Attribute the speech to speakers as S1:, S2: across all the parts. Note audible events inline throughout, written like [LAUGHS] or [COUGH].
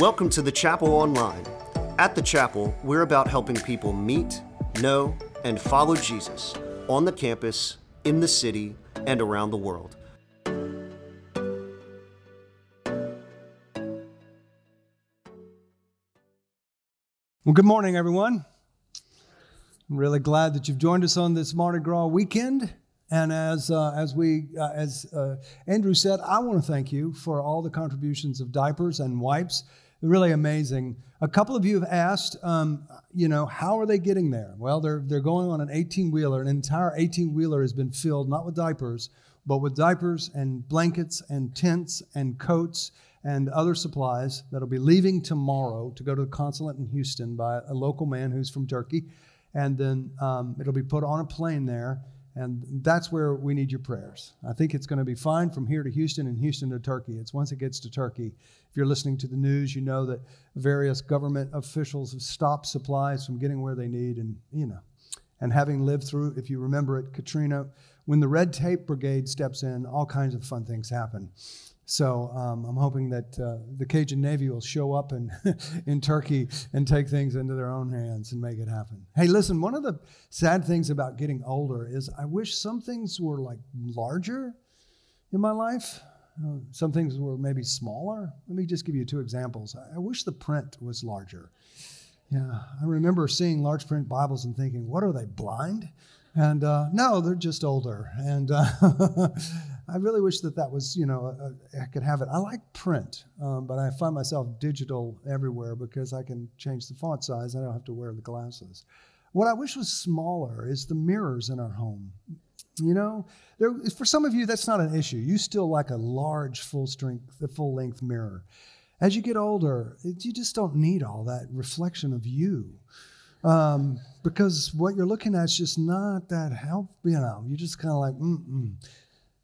S1: Welcome to the Chapel Online. At the Chapel, we're about helping people meet, know, and follow Jesus on the campus, in the city, and around the world.
S2: Well, good morning, everyone. I'm really glad that you've joined us on this Mardi Gras weekend. And as, uh, as, we, uh, as uh, Andrew said, I want to thank you for all the contributions of diapers and wipes. Really amazing. A couple of you have asked, um, you know, how are they getting there? Well, they're, they're going on an 18 wheeler. An entire 18 wheeler has been filled, not with diapers, but with diapers and blankets and tents and coats and other supplies that'll be leaving tomorrow to go to the consulate in Houston by a local man who's from Turkey. And then um, it'll be put on a plane there. And that's where we need your prayers. I think it's going to be fine from here to Houston and Houston to Turkey. It's once it gets to Turkey. If you're listening to the news, you know that various government officials have stopped supplies from getting where they need. And, you know, and having lived through, if you remember it, Katrina, when the red tape brigade steps in, all kinds of fun things happen. So um, I'm hoping that uh, the Cajun Navy will show up in, [LAUGHS] in Turkey and take things into their own hands and make it happen. Hey, listen, one of the sad things about getting older is I wish some things were like larger in my life. Uh, some things were maybe smaller. Let me just give you two examples. I, I wish the print was larger. Yeah, I remember seeing large print Bibles and thinking, what are they, blind? And uh, no, they're just older. And uh, [LAUGHS] I really wish that that was, you know, I could have it. I like print, um, but I find myself digital everywhere because I can change the font size. I don't have to wear the glasses. What I wish was smaller is the mirrors in our home. You know, there, for some of you, that's not an issue. You still like a large, full strength, full length mirror. As you get older, it, you just don't need all that reflection of you. Um, because what you're looking at is just not that helpful. You know, you're just kind of like, mm mm.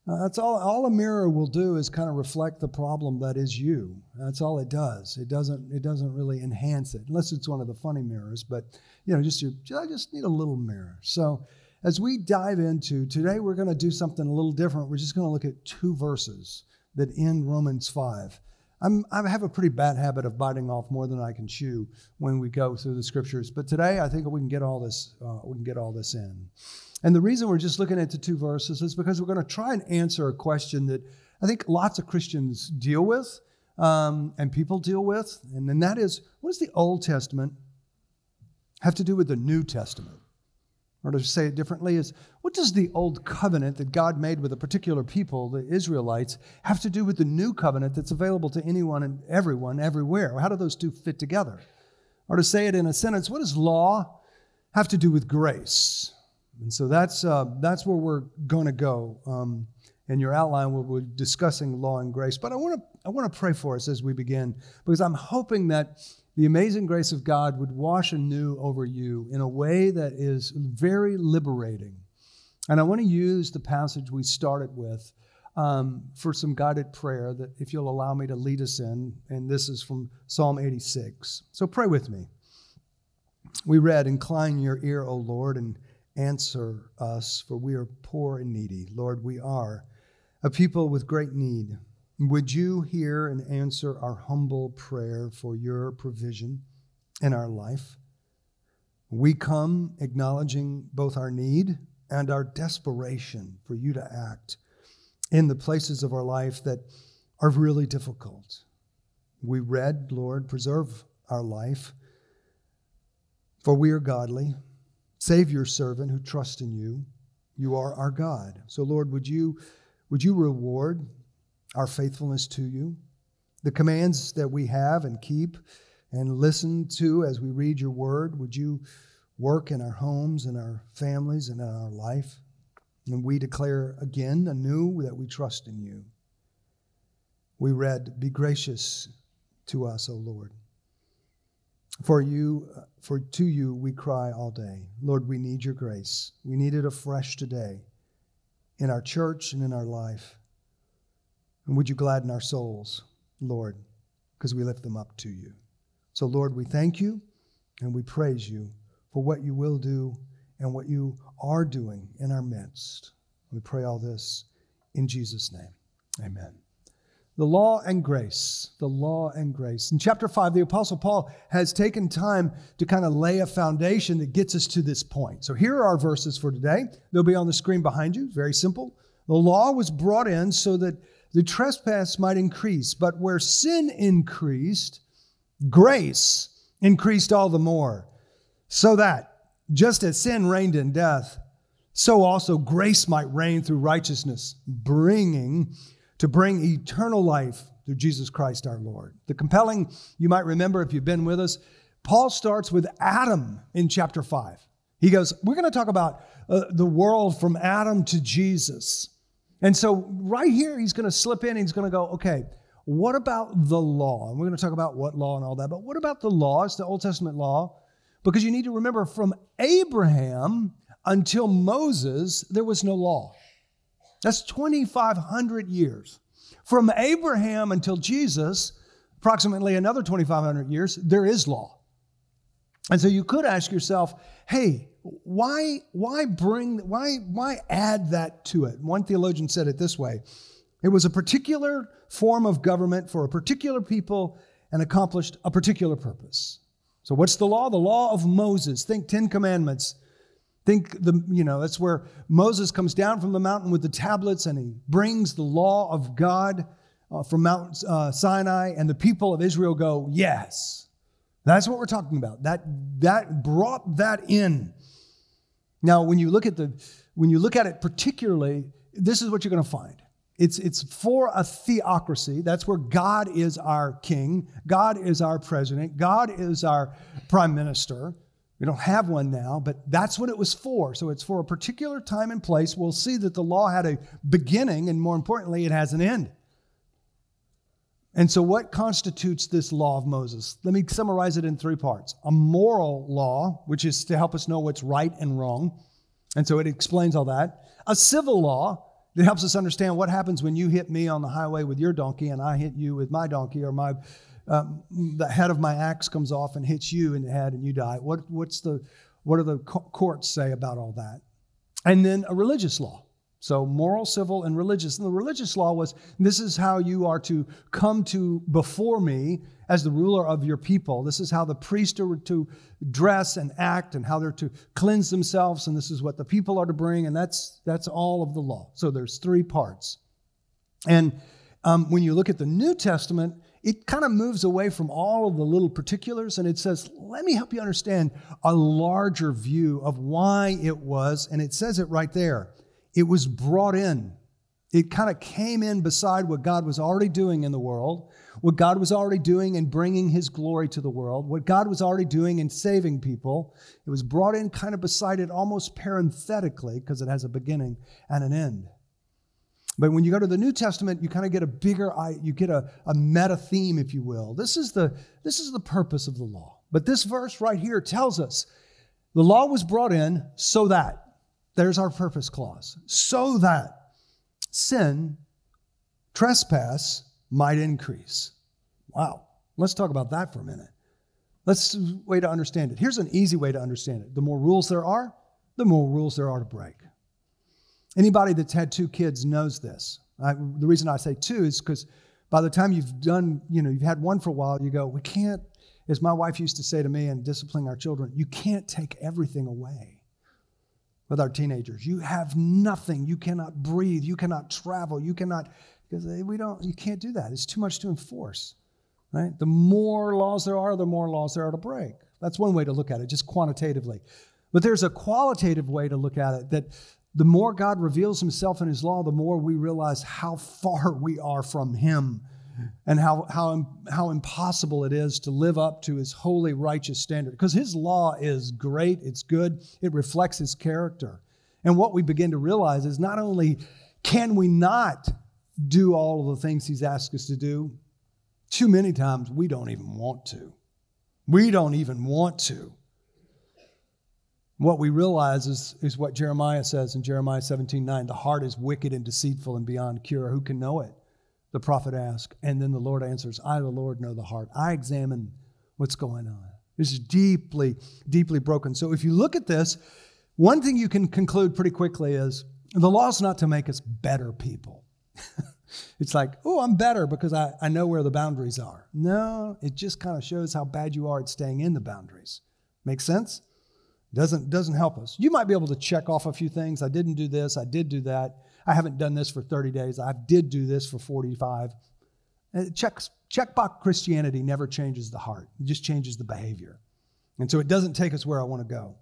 S2: Uh, that's all. All a mirror will do is kind of reflect the problem that is you. That's all it does. It doesn't. It doesn't really enhance it, unless it's one of the funny mirrors. But you know, just your, I just need a little mirror. So as we dive into today, we're going to do something a little different. We're just going to look at two verses that end Romans five. I'm, I have a pretty bad habit of biting off more than I can chew when we go through the scriptures. But today, I think we can get all this. Uh, we can get all this in. And the reason we're just looking at the two verses is because we're going to try and answer a question that I think lots of Christians deal with um, and people deal with, and then that is, what does the Old Testament have to do with the New Testament? Or to say it differently, is what does the old covenant that God made with a particular people, the Israelites, have to do with the new covenant that's available to anyone and everyone everywhere? How do those two fit together? Or to say it in a sentence, what does law have to do with grace? And so that's, uh, that's where we're going to go. Um, in your outline, we'll be discussing law and grace. But I want to I want to pray for us as we begin because I'm hoping that the amazing grace of God would wash anew over you in a way that is very liberating. And I want to use the passage we started with um, for some guided prayer that, if you'll allow me to lead us in, and this is from Psalm 86. So pray with me. We read, Incline your ear, O Lord, and answer us, for we are poor and needy. Lord, we are a people with great need. Would you hear and answer our humble prayer for your provision in our life? We come acknowledging both our need and our desperation for you to act in the places of our life that are really difficult. We read, Lord, preserve our life, for we are godly. Save your servant who trusts in you. You are our God. So, Lord, would you, would you reward our faithfulness to you, the commands that we have and keep and listen to as we read your word. Would you work in our homes and our families and in our life? And we declare again anew that we trust in you. We read, Be gracious to us, O Lord. For you, uh, for to you we cry all day. Lord, we need your grace. We need it afresh today in our church and in our life. And would you gladden our souls, Lord, because we lift them up to you. So, Lord, we thank you and we praise you for what you will do and what you are doing in our midst. We pray all this in Jesus' name. Amen. The law and grace. The law and grace. In chapter 5, the Apostle Paul has taken time to kind of lay a foundation that gets us to this point. So here are our verses for today. They'll be on the screen behind you. Very simple. The law was brought in so that the trespass might increase, but where sin increased, grace increased all the more. So that, just as sin reigned in death, so also grace might reign through righteousness, bringing to bring eternal life through Jesus Christ our Lord. The compelling, you might remember if you've been with us, Paul starts with Adam in chapter 5. He goes, We're going to talk about uh, the world from Adam to Jesus. And so, right here, he's going to slip in. He's going to go, Okay, what about the law? And we're going to talk about what law and all that, but what about the law? It's the Old Testament law. Because you need to remember from Abraham until Moses, there was no law. That's 2,500 years. From Abraham until Jesus, approximately another 2,500 years, there is law. And so you could ask yourself, hey, why, why bring, why, why add that to it? One theologian said it this way it was a particular form of government for a particular people and accomplished a particular purpose. So, what's the law? The law of Moses. Think Ten Commandments. Think the, you know, that's where Moses comes down from the mountain with the tablets and he brings the law of God uh, from Mount uh, Sinai, and the people of Israel go, Yes. That's what we're talking about. That, that brought that in. Now, when you look at the when you look at it particularly, this is what you're going to find. It's, it's for a theocracy. That's where God is our king, God is our president, God is our prime minister. We don't have one now, but that's what it was for. So it's for a particular time and place. We'll see that the law had a beginning, and more importantly, it has an end. And so, what constitutes this law of Moses? Let me summarize it in three parts a moral law, which is to help us know what's right and wrong. And so it explains all that. A civil law that helps us understand what happens when you hit me on the highway with your donkey and I hit you with my donkey, or my um, the head of my axe comes off and hits you in the head and you die. What, what's the, what do the courts say about all that? And then a religious law. So, moral, civil, and religious. And the religious law was this is how you are to come to before me as the ruler of your people. This is how the priests are to dress and act and how they're to cleanse themselves. And this is what the people are to bring. And that's, that's all of the law. So, there's three parts. And um, when you look at the New Testament, it kind of moves away from all of the little particulars and it says, let me help you understand a larger view of why it was. And it says it right there it was brought in. It kind of came in beside what God was already doing in the world, what God was already doing in bringing His glory to the world, what God was already doing in saving people. It was brought in kind of beside it almost parenthetically because it has a beginning and an end. But when you go to the New Testament, you kind of get a bigger, you get a, a meta theme, if you will. This is, the, this is the purpose of the law. But this verse right here tells us the law was brought in so that there's our purpose clause. So that sin, trespass, might increase. Wow. Let's talk about that for a minute. Let's uh, way to understand it. Here's an easy way to understand it. The more rules there are, the more rules there are to break. Anybody that's had two kids knows this. I, the reason I say two is because by the time you've done, you know, you've had one for a while, you go, we can't, as my wife used to say to me in disciplining our children, you can't take everything away with our teenagers. You have nothing. You cannot breathe. You cannot travel. You cannot, because we don't, you can't do that. It's too much to enforce, right? The more laws there are, the more laws there are to break. That's one way to look at it, just quantitatively. But there's a qualitative way to look at it that the more God reveals himself in his law, the more we realize how far [LAUGHS] we are from him and how, how, how impossible it is to live up to his holy, righteous standard. Because his law is great, it's good, it reflects his character. And what we begin to realize is not only can we not do all of the things he's asked us to do, too many times we don't even want to. We don't even want to. What we realize is, is what Jeremiah says in Jeremiah 17 9 the heart is wicked and deceitful and beyond cure. Who can know it? the prophet asks. And then the Lord answers, I, the Lord, know the heart. I examine what's going on. This is deeply, deeply broken. So if you look at this, one thing you can conclude pretty quickly is the law is not to make us better people. [LAUGHS] It's like, oh, I'm better because I, I know where the boundaries are. No, it just kind of shows how bad you are at staying in the boundaries. Make sense? Doesn't, doesn't help us. You might be able to check off a few things. I didn't do this. I did do that. I haven't done this for 30 days. I did do this for 45. Uh, check, checkbox Christianity never changes the heart, it just changes the behavior. And so it doesn't take us where I want to go.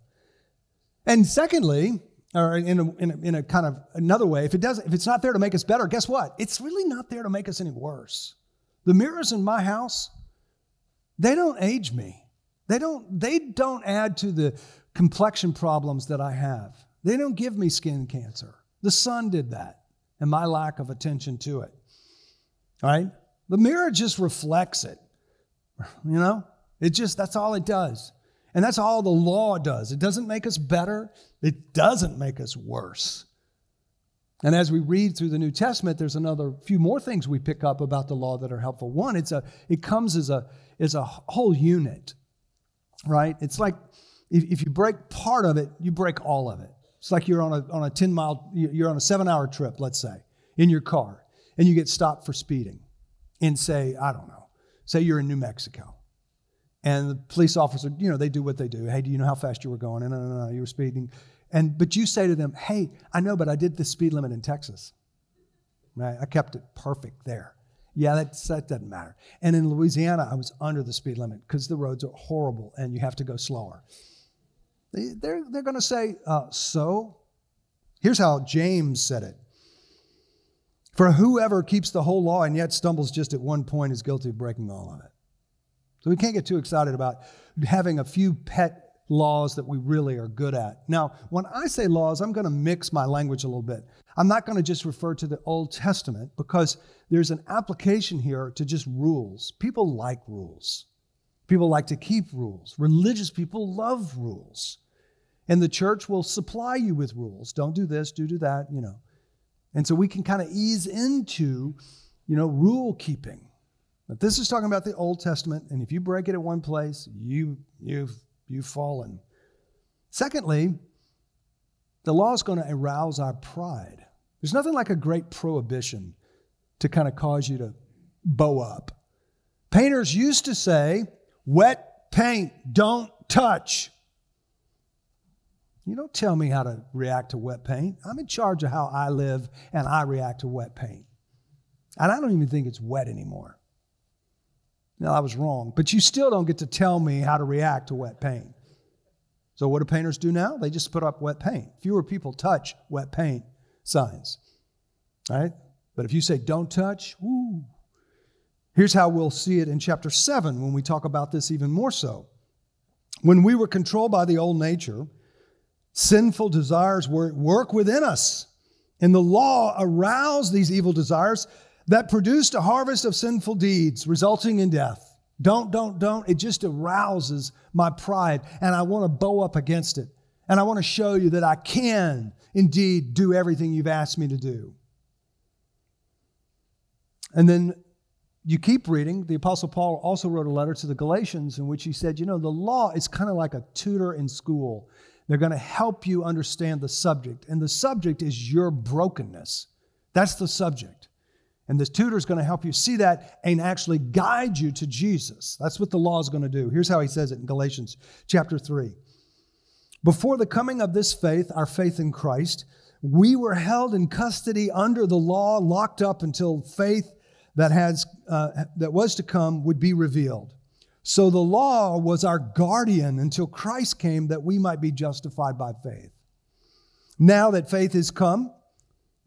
S2: And secondly, or in a, in a, in a kind of another way, if it doesn't, if it's not there to make us better, guess what? It's really not there to make us any worse. The mirrors in my house, they don't age me. They don't, they don't add to the complexion problems that I have. They don't give me skin cancer. The sun did that and my lack of attention to it. All right? The mirror just reflects it. [LAUGHS] You know? It just, that's all it does. And that's all the law does. It doesn't make us better, it doesn't make us worse. And as we read through the New Testament, there's another few more things we pick up about the law that are helpful. One, it's a it comes as a as a whole unit, right? It's like if, if you break part of it, you break all of it. It's like you're on a on a 10 mile, you're on a seven hour trip, let's say, in your car, and you get stopped for speeding in say, I don't know, say you're in New Mexico and the police officer, you know, they do what they do. Hey, do you know how fast you were going? And no, no, no, you were speeding. And but you say to them, hey, I know, but I did the speed limit in Texas. Right? I kept it perfect there. Yeah, that, that doesn't matter. And in Louisiana, I was under the speed limit because the roads are horrible and you have to go slower. They, they're they're going to say, uh, so? Here's how James said it. For whoever keeps the whole law and yet stumbles just at one point is guilty of breaking all of it. So we can't get too excited about having a few pet laws that we really are good at. Now, when I say laws, I'm going to mix my language a little bit. I'm not going to just refer to the Old Testament because there's an application here to just rules. People like rules. People like to keep rules. Religious people love rules. And the church will supply you with rules. Don't do this, do do that, you know. And so we can kind of ease into, you know, rule keeping. But this is talking about the Old Testament, and if you break it at one place, you, you've, you've fallen. Secondly, the law is going to arouse our pride. There's nothing like a great prohibition to kind of cause you to bow up. Painters used to say, wet paint, don't touch. You don't tell me how to react to wet paint. I'm in charge of how I live and I react to wet paint. And I don't even think it's wet anymore. Now, I was wrong. But you still don't get to tell me how to react to wet paint. So, what do painters do now? They just put up wet paint. Fewer people touch wet paint signs. right? But if you say don't touch, woo. Here's how we'll see it in chapter 7 when we talk about this even more so. When we were controlled by the old nature, sinful desires were at work within us. And the law aroused these evil desires that produced a harvest of sinful deeds resulting in death. Don't, don't, don't. It just arouses my pride, and I want to bow up against it. And I want to show you that I can indeed do everything you've asked me to do. And then you keep reading. The Apostle Paul also wrote a letter to the Galatians in which he said, You know, the law is kind of like a tutor in school. They're going to help you understand the subject, and the subject is your brokenness. That's the subject. And this tutor is going to help you see that and actually guide you to Jesus. That's what the law is going to do. Here's how he says it in Galatians chapter 3. Before the coming of this faith, our faith in Christ, we were held in custody under the law, locked up until faith that, has, uh, that was to come would be revealed. So the law was our guardian until Christ came that we might be justified by faith. Now that faith has come,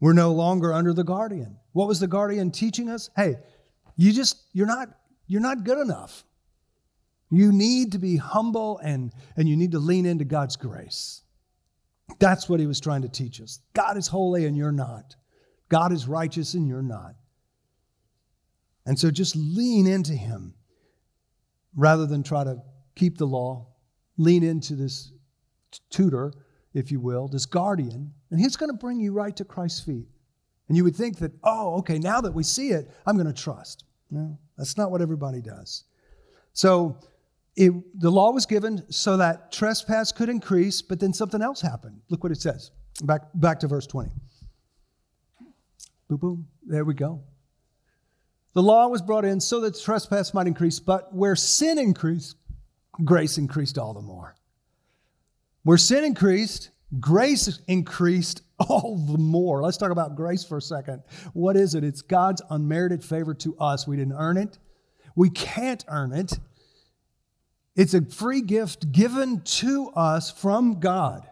S2: we're no longer under the guardian. What was the guardian teaching us? Hey, you just you're not you're not good enough. You need to be humble and and you need to lean into God's grace. That's what he was trying to teach us. God is holy and you're not. God is righteous and you're not. And so just lean into him rather than try to keep the law. Lean into this tutor if you will, this guardian, and he's going to bring you right to Christ's feet. And you would think that, oh, okay, now that we see it, I'm going to trust. No, that's not what everybody does. So it, the law was given so that trespass could increase, but then something else happened. Look what it says. Back, back to verse 20. Boom, boom. There we go. The law was brought in so that trespass might increase, but where sin increased, grace increased all the more. Where sin increased, grace increased all the more. Let's talk about grace for a second. What is it? It's God's unmerited favor to us. We didn't earn it, we can't earn it. It's a free gift given to us from God.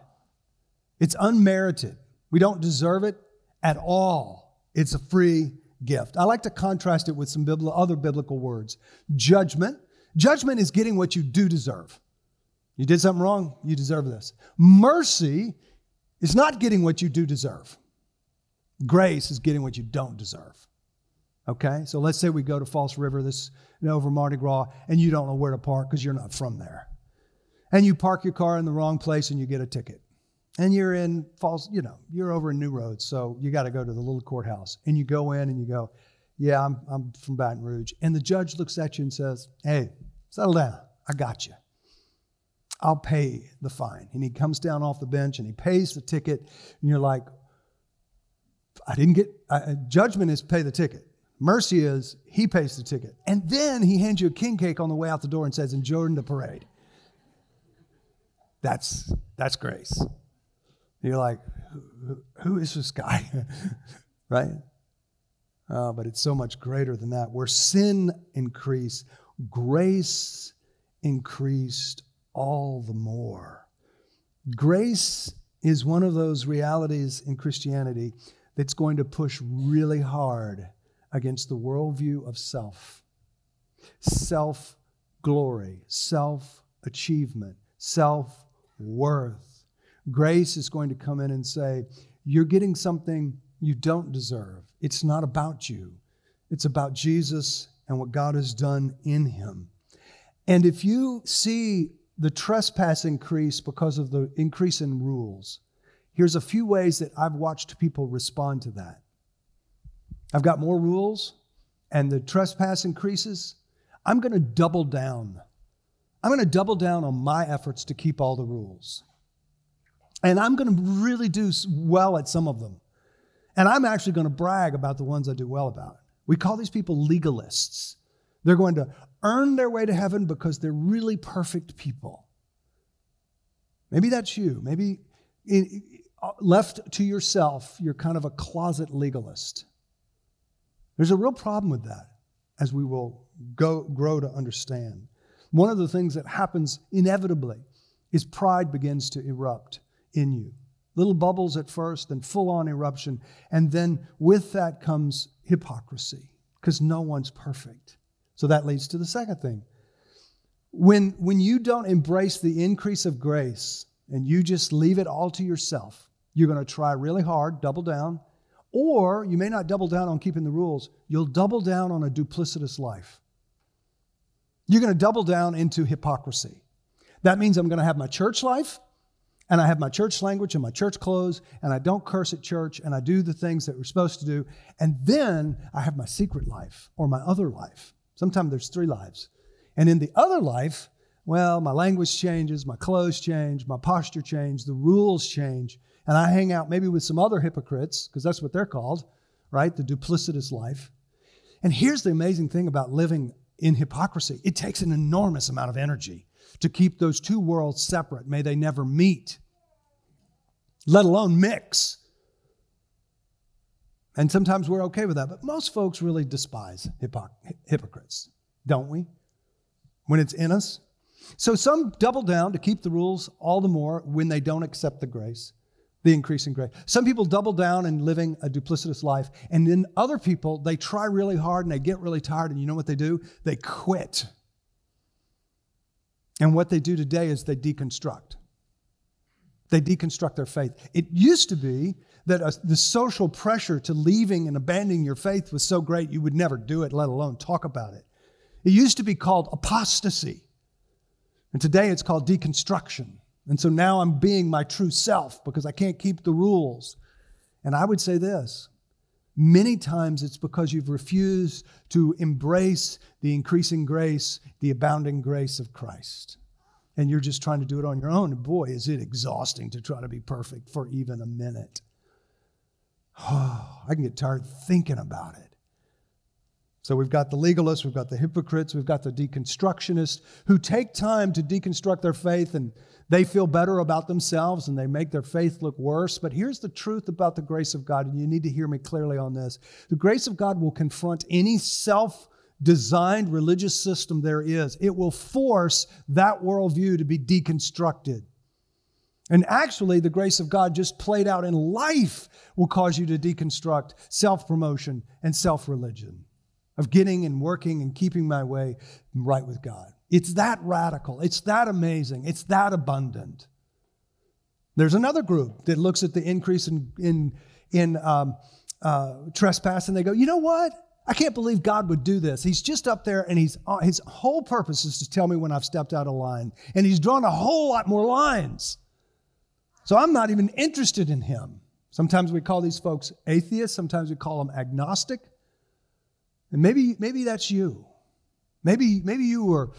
S2: It's unmerited. We don't deserve it at all. It's a free gift. I like to contrast it with some other biblical words. Judgment. Judgment is getting what you do deserve. You did something wrong, you deserve this. Mercy is not getting what you do deserve. Grace is getting what you don't deserve. Okay? So let's say we go to False River this you know, over Mardi Gras and you don't know where to park because you're not from there. And you park your car in the wrong place and you get a ticket and you're in false, you know, you're over in New Roads, so you got to go to the little courthouse. And you go in and you go, Yeah, I'm, I'm from Baton Rouge. And the judge looks at you and says, Hey, settle down. I got you. I'll pay the fine. And he comes down off the bench and he pays the ticket. And you're like, I didn't get, I, uh, judgment is pay the ticket. Mercy is he pays the ticket. And then he hands you a king cake on the way out the door and says, Enjoy the parade. That's, that's grace. You're like, who is this guy? [LAUGHS] right? Uh, but it's so much greater than that. Where sin increased, grace increased all the more. Grace is one of those realities in Christianity that's going to push really hard against the worldview of self, self glory, self achievement, self worth Grace is going to come in and say, You're getting something you don't deserve. It's not about you, it's about Jesus and what God has done in him. And if you see the trespass increase because of the increase in rules, here's a few ways that I've watched people respond to that. I've got more rules and the trespass increases. I'm going to double down. I'm going to double down on my efforts to keep all the rules. And I'm going to really do well at some of them. And I'm actually going to brag about the ones I do well about. We call these people legalists. They're going to earn their way to heaven because they're really perfect people. Maybe that's you. Maybe in, uh, left to yourself, you're kind of a closet legalist. There's a real problem with that, as we will go, grow to understand. One of the things that happens inevitably is pride begins to erupt in you. Little bubbles at first, then full on eruption. And then with that comes hypocrisy, because no one's perfect. So that leads to the second thing. When, when you don't embrace the increase of grace and you just leave it all to yourself, you're going to try really hard, double down, or you may not double down on keeping the rules, you'll double down on a duplicitous life. You're going to double down into hypocrisy. That means I'm going to have my church life, and I have my church language and my church clothes, and I don't curse at church, and I do the things that we're supposed to do. And then I have my secret life or my other life. Sometimes there's three lives. And in the other life, well, my language changes, my clothes change, my posture change, the rules change, and I hang out maybe with some other hypocrites, because that's what they're called, right? The duplicitous life. And here's the amazing thing about living in hypocrisy it takes an enormous amount of energy to keep those two worlds separate. May they never meet, let alone mix. And sometimes we're okay with that, but most folks really despise hypocrites, don't we? When it's in us. So some double down to keep the rules all the more when they don't accept the grace, the increasing grace. Some people double down in living a duplicitous life, and then other people, they try really hard and they get really tired, and you know what they do? They quit. And what they do today is they deconstruct. They deconstruct their faith. It used to be that a, the social pressure to leaving and abandoning your faith was so great you would never do it, let alone talk about it. It used to be called apostasy. And today it's called deconstruction. And so now I'm being my true self because I can't keep the rules. And I would say this Many times it's because you've refused to embrace the increasing grace, the abounding grace of Christ. And you're just trying to do it on your own. And boy, is it exhausting to try to be perfect for even a minute. Oh, [SIGHS] I can get tired thinking about it. So we've got the legalists, we've got the hypocrites, we've got the deconstructionists who take time to deconstruct their faith and they feel better about themselves and they make their faith look worse. But here's the truth about the grace of God, and you need to hear me clearly on this. The grace of God will confront any self designed religious system there is, it will force that worldview to be deconstructed. And actually, the grace of God just played out in life will cause you to deconstruct self promotion and self religion of getting and working and keeping my way right with God. It's that radical, it's that amazing, it's that abundant. There's another group that looks at the increase in, in, in um, uh, trespass and they go, you know what? I can't believe God would do this. He's just up there and he's, uh, his whole purpose is to tell me when I've stepped out of line. And he's drawn a whole lot more lines. So I'm not even interested in him. Sometimes we call these folks atheists, sometimes we call them agnostic. And maybe, maybe that's you. Maybe, maybe you were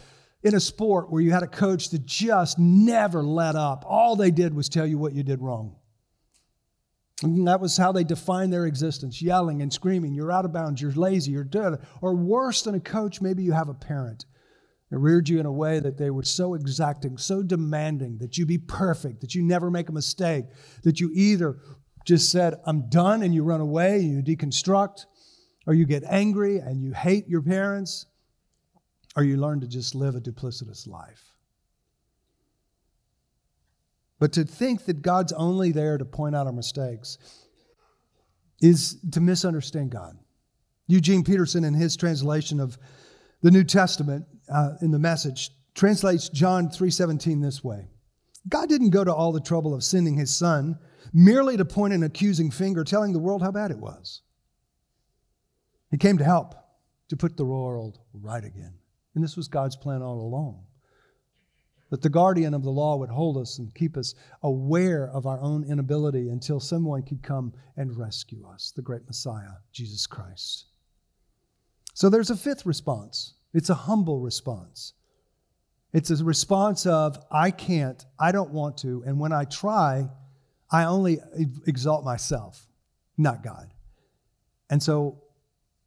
S2: in a sport where you had a coach that just never let up. All they did was tell you what you did wrong. And that was how they defined their existence yelling and screaming, You're out of bounds, you're lazy, you're dead. Or worse than a coach, maybe you have a parent that reared you in a way that they were so exacting, so demanding that you be perfect, that you never make a mistake, that you either just said, I'm done, and you run away, and you deconstruct, or you get angry and you hate your parents, or you learn to just live a duplicitous life. But to think that God's only there to point out our mistakes is to misunderstand God. Eugene Peterson, in his translation of the New Testament uh, in the message, translates John 3:17 this way. God didn't go to all the trouble of sending his son merely to point an accusing finger telling the world how bad it was. He came to help, to put the world right again. And this was God's plan all along that the guardian of the law would hold us and keep us aware of our own inability until someone could come and rescue us, the great Messiah, Jesus Christ. So there's a fifth response it's a humble response. It's a response of, I can't, I don't want to, and when I try, I only exalt myself, not God. And so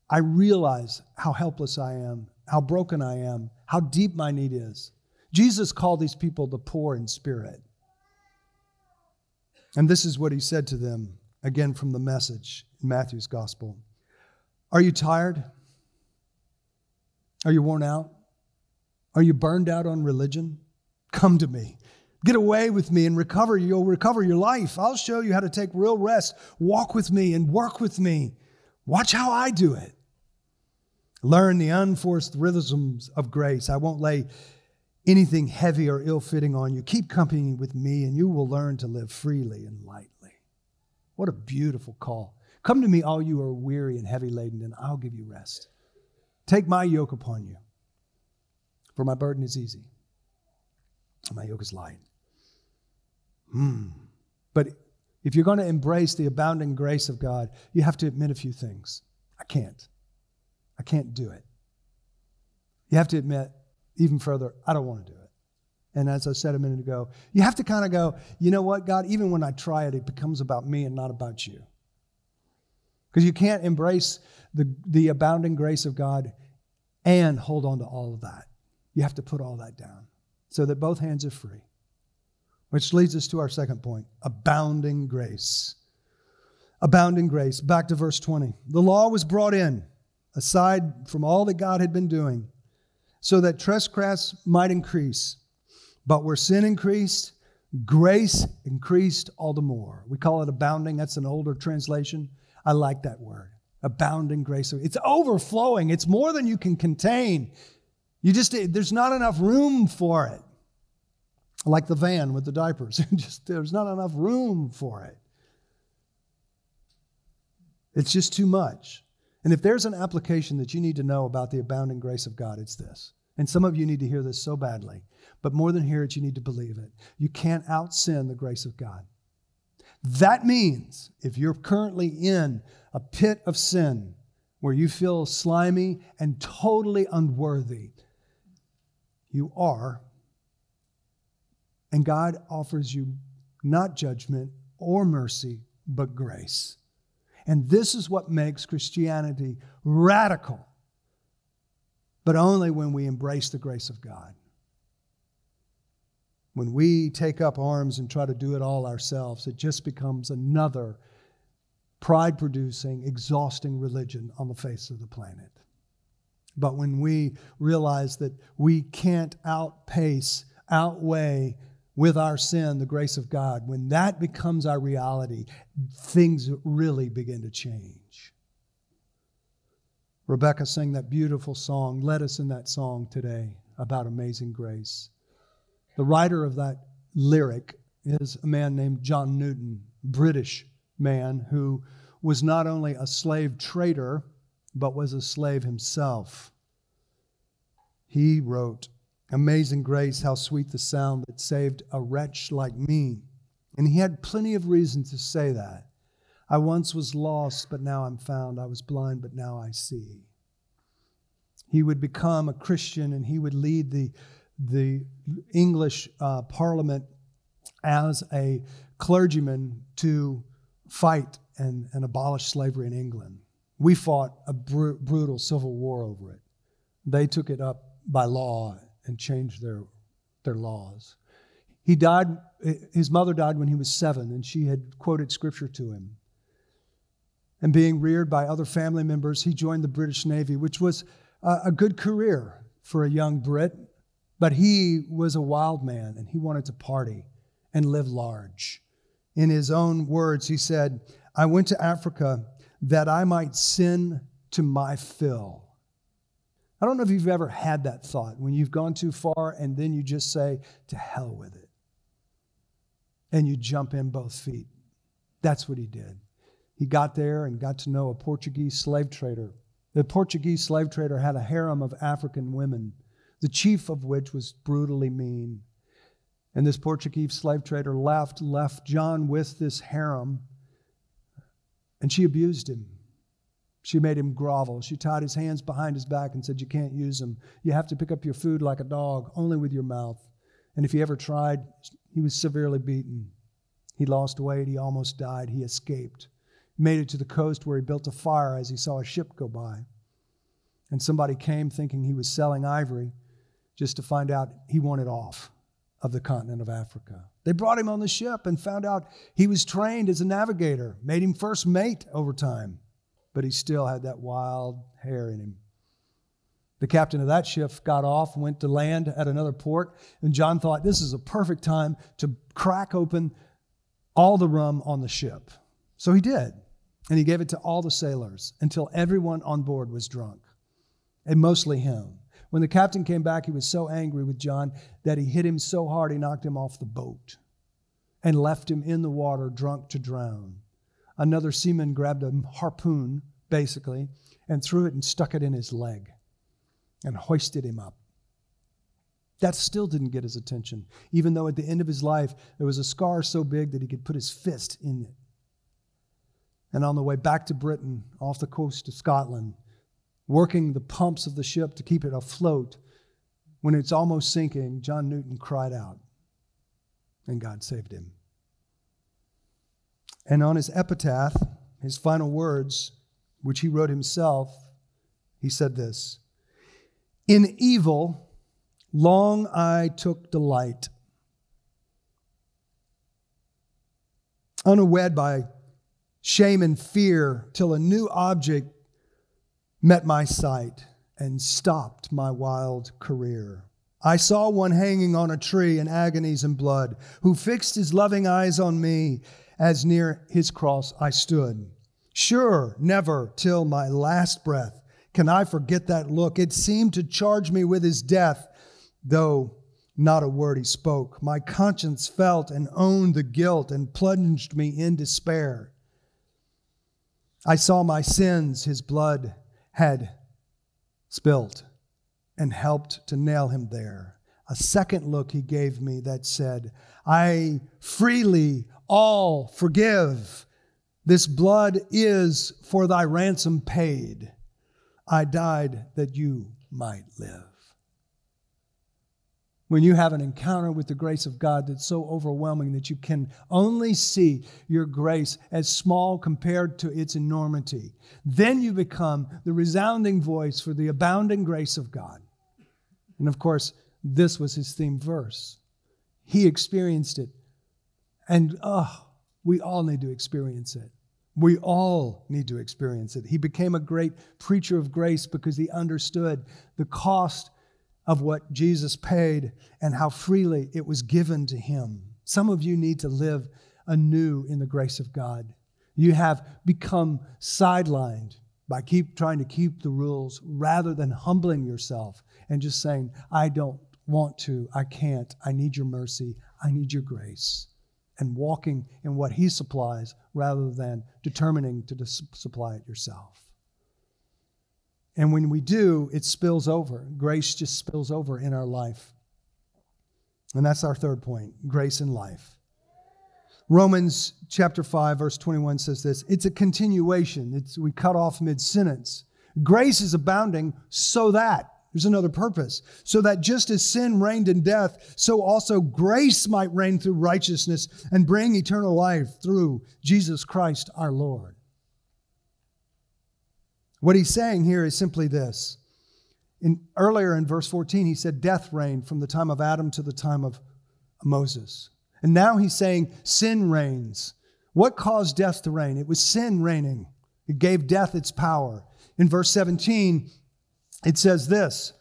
S2: I realize how helpless I am, how broken I am, how deep my need is. Jesus called these people the poor in spirit. And this is what he said to them, again from the message in Matthew's gospel Are you tired? Are you worn out? Are you burned out on religion? Come to me. Get away with me and recover. You'll recover your life. I'll show you how to take real rest. Walk with me and work with me. Watch how I do it. Learn the unforced rhythms of grace. I won't lay anything heavy or ill fitting on you. Keep company with me, and you will learn to live freely and lightly. What a beautiful call. Come to me, all you are weary and heavy laden, and I'll give you rest. Take my yoke upon you, for my burden is easy, and my yoke is light. Hmm. But if you're going to embrace the abounding grace of God, you have to admit a few things. I can't. I can't do it. You have to admit, even further, I don't want to do it. And as I said a minute ago, you have to kind of go, you know what, God, even when I try it, it becomes about me and not about you. Because you can't embrace the, the abounding grace of God and hold on to all of that. You have to put all that down so that both hands are free. Which leads us to our second point abounding grace. Abounding grace. Back to verse 20. The law was brought in, aside from all that God had been doing so that trespass might increase. But where sin increased, grace increased all the more. We call it abounding. That's an older translation. I like that word. Abounding grace. It's overflowing. It's more than you can contain. You just there's not enough room for it. Like the van with the diapers. [LAUGHS] just there's not enough room for it. It's just too much. And if there's an application that you need to know about the abounding grace of God, it's this. And some of you need to hear this so badly, but more than hear it, you need to believe it. You can't out sin the grace of God. That means if you're currently in a pit of sin where you feel slimy and totally unworthy, you are. And God offers you not judgment or mercy, but grace. And this is what makes Christianity radical. But only when we embrace the grace of God. When we take up arms and try to do it all ourselves, it just becomes another pride producing, exhausting religion on the face of the planet. But when we realize that we can't outpace, outweigh with our sin the grace of God, when that becomes our reality, things really begin to change. Rebecca sang that beautiful song, led us in that song today about amazing grace. The writer of that lyric is a man named John Newton, British man who was not only a slave trader, but was a slave himself. He wrote, Amazing grace, how sweet the sound that saved a wretch like me. And he had plenty of reason to say that. I once was lost, but now I'm found. I was blind, but now I see. He would become a Christian and he would lead the, the English uh, Parliament as a clergyman to fight and, and abolish slavery in England. We fought a br- brutal civil war over it. They took it up by law and changed their, their laws. He died, his mother died when he was seven, and she had quoted scripture to him and being reared by other family members, he joined the British Navy, which was a good career for a young Brit. But he was a wild man and he wanted to party and live large. In his own words, he said, I went to Africa that I might sin to my fill. I don't know if you've ever had that thought when you've gone too far and then you just say, to hell with it. And you jump in both feet. That's what he did. He got there and got to know a Portuguese slave trader. The Portuguese slave trader had a harem of African women, the chief of which was brutally mean. And this Portuguese slave trader left, left John with this harem, and she abused him. She made him grovel. She tied his hands behind his back and said, You can't use them. You have to pick up your food like a dog, only with your mouth. And if he ever tried, he was severely beaten. He lost weight. He almost died. He escaped made it to the coast where he built a fire as he saw a ship go by. And somebody came thinking he was selling ivory just to find out he wanted off of the continent of Africa. They brought him on the ship and found out he was trained as a navigator, made him first mate over time, but he still had that wild hair in him. The captain of that ship got off went to land at another port, and John thought this is a perfect time to crack open all the rum on the ship. So he did. And he gave it to all the sailors until everyone on board was drunk, and mostly him. When the captain came back, he was so angry with John that he hit him so hard he knocked him off the boat and left him in the water, drunk to drown. Another seaman grabbed a harpoon, basically, and threw it and stuck it in his leg and hoisted him up. That still didn't get his attention, even though at the end of his life there was a scar so big that he could put his fist in it and on the way back to Britain off the coast of Scotland, working the pumps of the ship to keep it afloat, when it's almost sinking, John Newton cried out, and God saved him. And on his epitaph, his final words, which he wrote himself, he said this In evil, long I took delight. Unawed by shame and fear till a new object met my sight and stopped my wild career. I saw one hanging on a tree in agonies and blood, who fixed his loving eyes on me as near his cross I stood. Sure, never till my last breath can I forget that look. It seemed to charge me with his death, though not a word he spoke. My conscience felt and owned the guilt and plunged me in despair. I saw my sins his blood had spilt and helped to nail him there. A second look he gave me that said, I freely all forgive. This blood is for thy ransom paid. I died that you might live. When you have an encounter with the grace of God that's so overwhelming that you can only see your grace as small compared to its enormity, then you become the resounding voice for the abounding grace of God. And of course, this was his theme verse. He experienced it. And oh, we all need to experience it. We all need to experience it. He became a great preacher of grace because he understood the cost of what Jesus paid and how freely it was given to him. Some of you need to live anew in the grace of God. You have become sidelined by keep trying to keep the rules rather than humbling yourself and just saying, I don't want to, I can't, I need your mercy, I need your grace. And walking in what He supplies rather than determining to supply it yourself. And when we do, it spills over. Grace just spills over in our life. And that's our third point grace in life. Romans chapter 5, verse 21 says this it's a continuation. It's, we cut off mid sentence. Grace is abounding so that, there's another purpose, so that just as sin reigned in death, so also grace might reign through righteousness and bring eternal life through Jesus Christ our Lord. What he's saying here is simply this. In, earlier in verse 14, he said death reigned from the time of Adam to the time of Moses. And now he's saying sin reigns. What caused death to reign? It was sin reigning. It gave death its power. In verse 17, it says this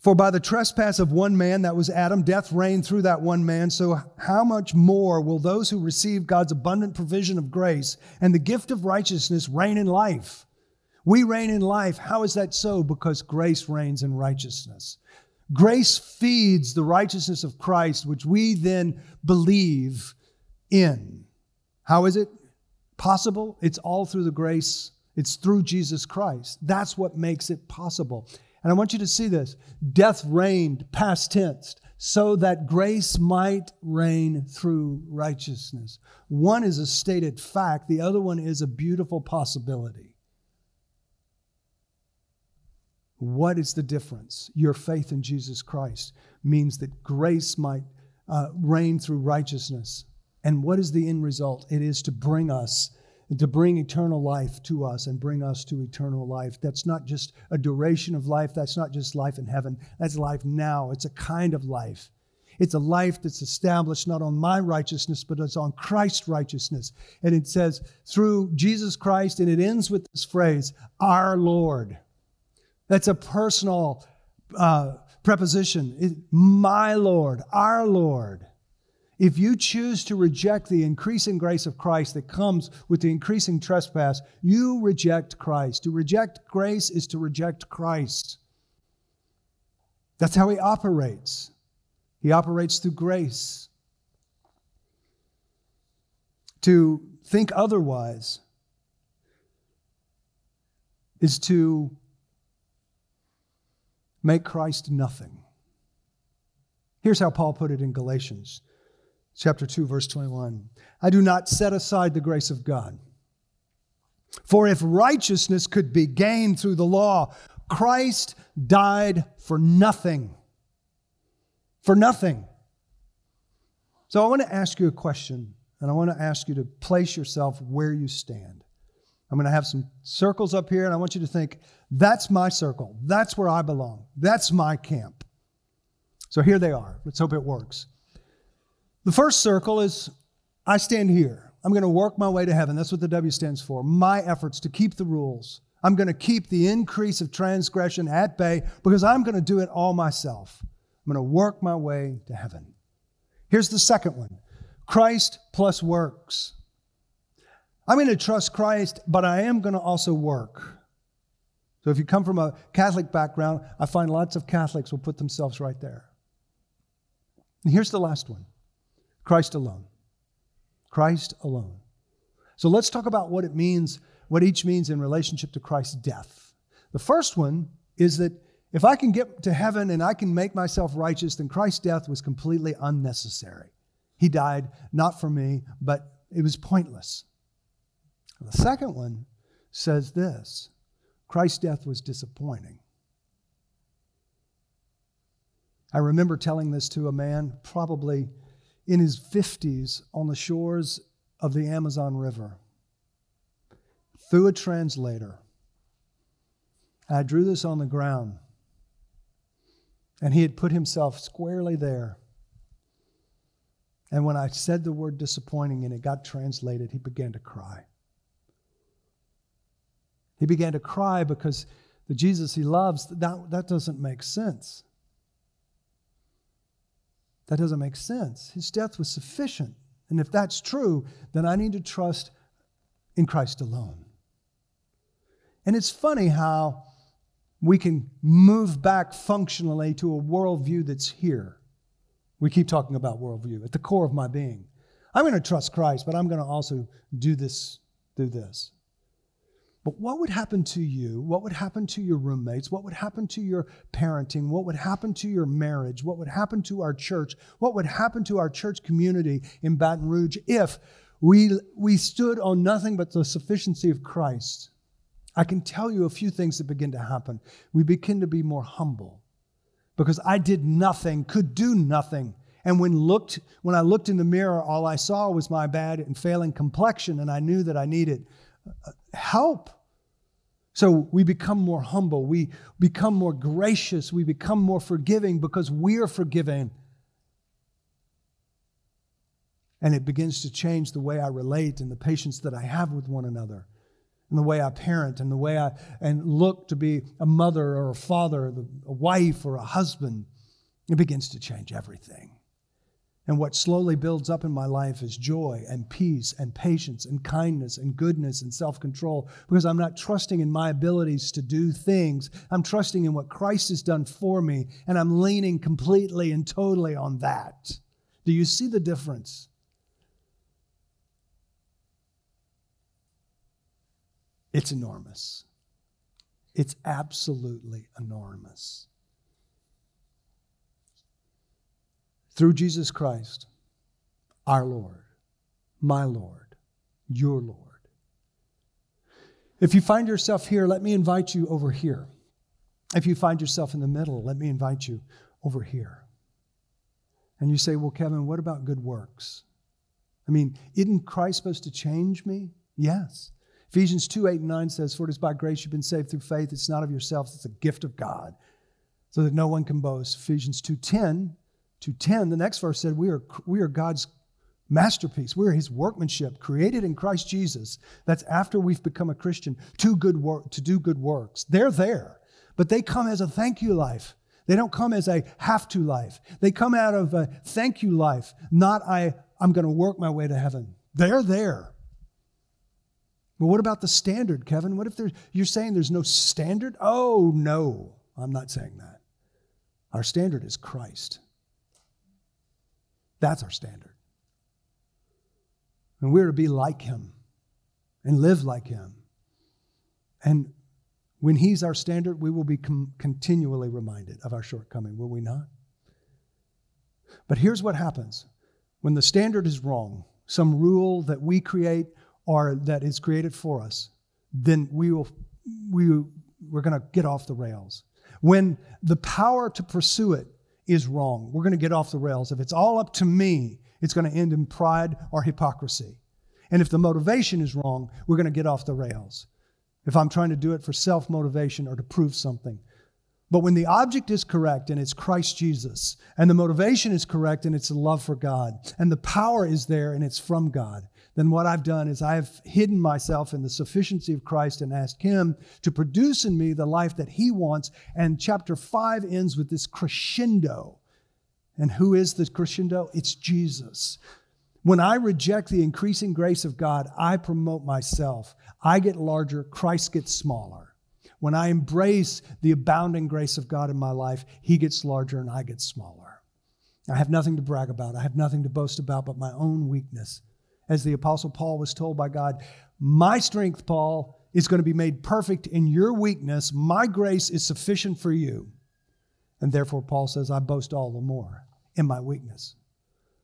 S2: For by the trespass of one man, that was Adam, death reigned through that one man. So, how much more will those who receive God's abundant provision of grace and the gift of righteousness reign in life? We reign in life. How is that so? Because grace reigns in righteousness. Grace feeds the righteousness of Christ, which we then believe in. How is it possible? It's all through the grace, it's through Jesus Christ. That's what makes it possible. And I want you to see this death reigned, past tense, so that grace might reign through righteousness. One is a stated fact, the other one is a beautiful possibility. What is the difference? Your faith in Jesus Christ means that grace might uh, reign through righteousness. And what is the end result? It is to bring us, to bring eternal life to us and bring us to eternal life. That's not just a duration of life, that's not just life in heaven, that's life now. It's a kind of life. It's a life that's established not on my righteousness, but it's on Christ's righteousness. And it says, through Jesus Christ, and it ends with this phrase, our Lord. That's a personal uh, preposition. It, my Lord, our Lord. If you choose to reject the increasing grace of Christ that comes with the increasing trespass, you reject Christ. To reject grace is to reject Christ. That's how he operates. He operates through grace. To think otherwise is to make Christ nothing. Here's how Paul put it in Galatians chapter 2 verse 21. I do not set aside the grace of God. For if righteousness could be gained through the law, Christ died for nothing. For nothing. So I want to ask you a question, and I want to ask you to place yourself where you stand. I'm going to have some circles up here, and I want you to think that's my circle. That's where I belong. That's my camp. So here they are. Let's hope it works. The first circle is I stand here. I'm going to work my way to heaven. That's what the W stands for. My efforts to keep the rules. I'm going to keep the increase of transgression at bay because I'm going to do it all myself. I'm going to work my way to heaven. Here's the second one Christ plus works. I'm going to trust Christ, but I am going to also work. So if you come from a Catholic background, I find lots of Catholics will put themselves right there. And here's the last one Christ alone. Christ alone. So let's talk about what it means, what each means in relationship to Christ's death. The first one is that if I can get to heaven and I can make myself righteous, then Christ's death was completely unnecessary. He died not for me, but it was pointless. The second one says this Christ's death was disappointing. I remember telling this to a man probably in his 50s on the shores of the Amazon River through a translator. I drew this on the ground, and he had put himself squarely there. And when I said the word disappointing and it got translated, he began to cry. He began to cry because the Jesus he loves, that, that doesn't make sense. That doesn't make sense. His death was sufficient. And if that's true, then I need to trust in Christ alone. And it's funny how we can move back functionally to a worldview that's here. We keep talking about worldview at the core of my being. I'm going to trust Christ, but I'm going to also do this, do this. But what would happen to you? What would happen to your roommates? What would happen to your parenting? What would happen to your marriage? What would happen to our church? What would happen to our church community in Baton Rouge if we, we stood on nothing but the sufficiency of Christ? I can tell you a few things that begin to happen. We begin to be more humble because I did nothing, could do nothing. And when looked when I looked in the mirror, all I saw was my bad and failing complexion, and I knew that I needed help. So we become more humble, we become more gracious, we become more forgiving because we're forgiven. And it begins to change the way I relate and the patience that I have with one another and the way I parent and the way I and look to be a mother or a father, a wife or a husband, it begins to change everything. And what slowly builds up in my life is joy and peace and patience and kindness and goodness and self control because I'm not trusting in my abilities to do things. I'm trusting in what Christ has done for me and I'm leaning completely and totally on that. Do you see the difference? It's enormous. It's absolutely enormous. Through Jesus Christ, our Lord, my Lord, your Lord. If you find yourself here, let me invite you over here. If you find yourself in the middle, let me invite you over here. And you say, Well, Kevin, what about good works? I mean, isn't Christ supposed to change me? Yes. Ephesians 2 8 and 9 says, For it is by grace you've been saved through faith. It's not of yourselves, it's a gift of God, so that no one can boast. Ephesians 2 10, 2 10, the next verse said, We are, we are God's masterpiece. We're his workmanship, created in Christ Jesus. That's after we've become a Christian, to, good work, to do good works. They're there, but they come as a thank you life. They don't come as a have to life. They come out of a thank you life, not I, I'm going to work my way to heaven. They're there. But what about the standard, Kevin? What if you're saying there's no standard? Oh, no, I'm not saying that. Our standard is Christ. That's our standard. And we're to be like him and live like him. And when he's our standard, we will be com- continually reminded of our shortcoming, will we not? But here's what happens when the standard is wrong, some rule that we create or that is created for us, then we will, we, we're going to get off the rails. When the power to pursue it is wrong, we're going to get off the rails. If it's all up to me, it's going to end in pride or hypocrisy. And if the motivation is wrong, we're going to get off the rails. If I'm trying to do it for self motivation or to prove something. But when the object is correct and it's Christ Jesus, and the motivation is correct and it's love for God, and the power is there and it's from God, then what I've done is I've hidden myself in the sufficiency of Christ and asked Him to produce in me the life that He wants. And chapter 5 ends with this crescendo. And who is the crescendo? It's Jesus. When I reject the increasing grace of God, I promote myself. I get larger, Christ gets smaller. When I embrace the abounding grace of God in my life, He gets larger and I get smaller. I have nothing to brag about. I have nothing to boast about but my own weakness as the Apostle Paul was told by God, My strength, Paul, is going to be made perfect in your weakness. My grace is sufficient for you. And therefore, Paul says, I boast all the more in my weakness.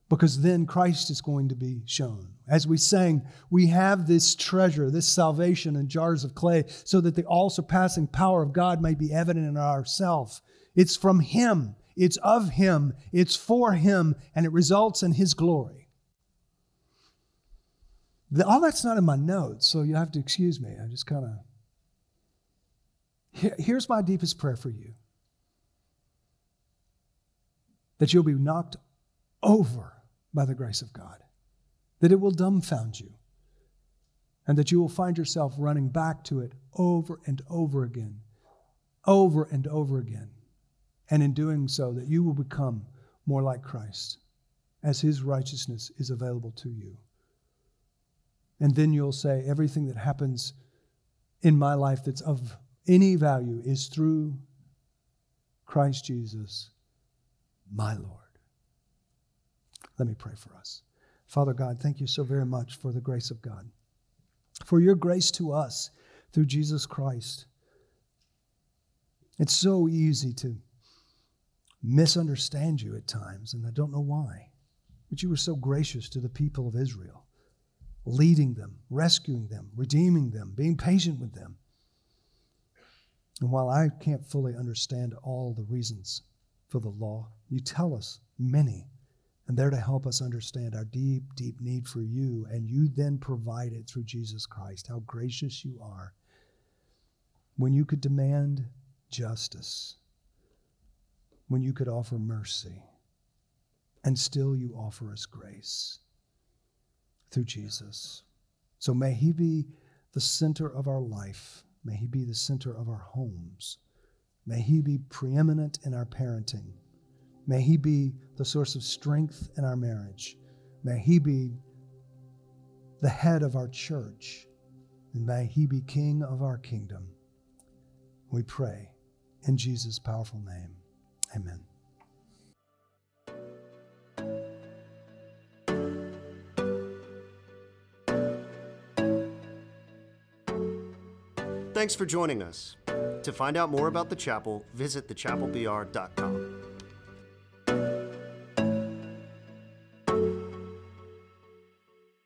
S2: Because then Christ is going to be shown. As we sang, we have this treasure, this salvation in jars of clay, so that the all surpassing power of God may be evident in ourselves. It's from Him, It's of Him, it's for Him, and it results in His glory. The, all that's not in my notes, so you have to excuse me. I just kind of. Here, here's my deepest prayer for you that you'll be knocked over by the grace of God, that it will dumbfound you, and that you will find yourself running back to it over and over again, over and over again. And in doing so, that you will become more like Christ as his righteousness is available to you. And then you'll say, everything that happens in my life that's of any value is through Christ Jesus, my Lord. Let me pray for us. Father God, thank you so very much for the grace of God, for your grace to us through Jesus Christ. It's so easy to misunderstand you at times, and I don't know why. But you were so gracious to the people of Israel, leading them, rescuing them, redeeming them, being patient with them. And while I can't fully understand all the reasons for the law, you tell us many and they're to help us understand our deep, deep need for you. And you then provide it through Jesus Christ. How gracious you are. When you could demand justice, when you could offer mercy, and still you offer us grace through Jesus. So may He be the center of our life. May He be the center of our homes. May He be preeminent in our parenting. May He be the source of strength in our marriage. May He be the head of our church. And may He be King of our kingdom. We pray in Jesus' powerful name. Amen.
S1: Thanks for joining us. To find out more about the chapel, visit thechapelbr.com.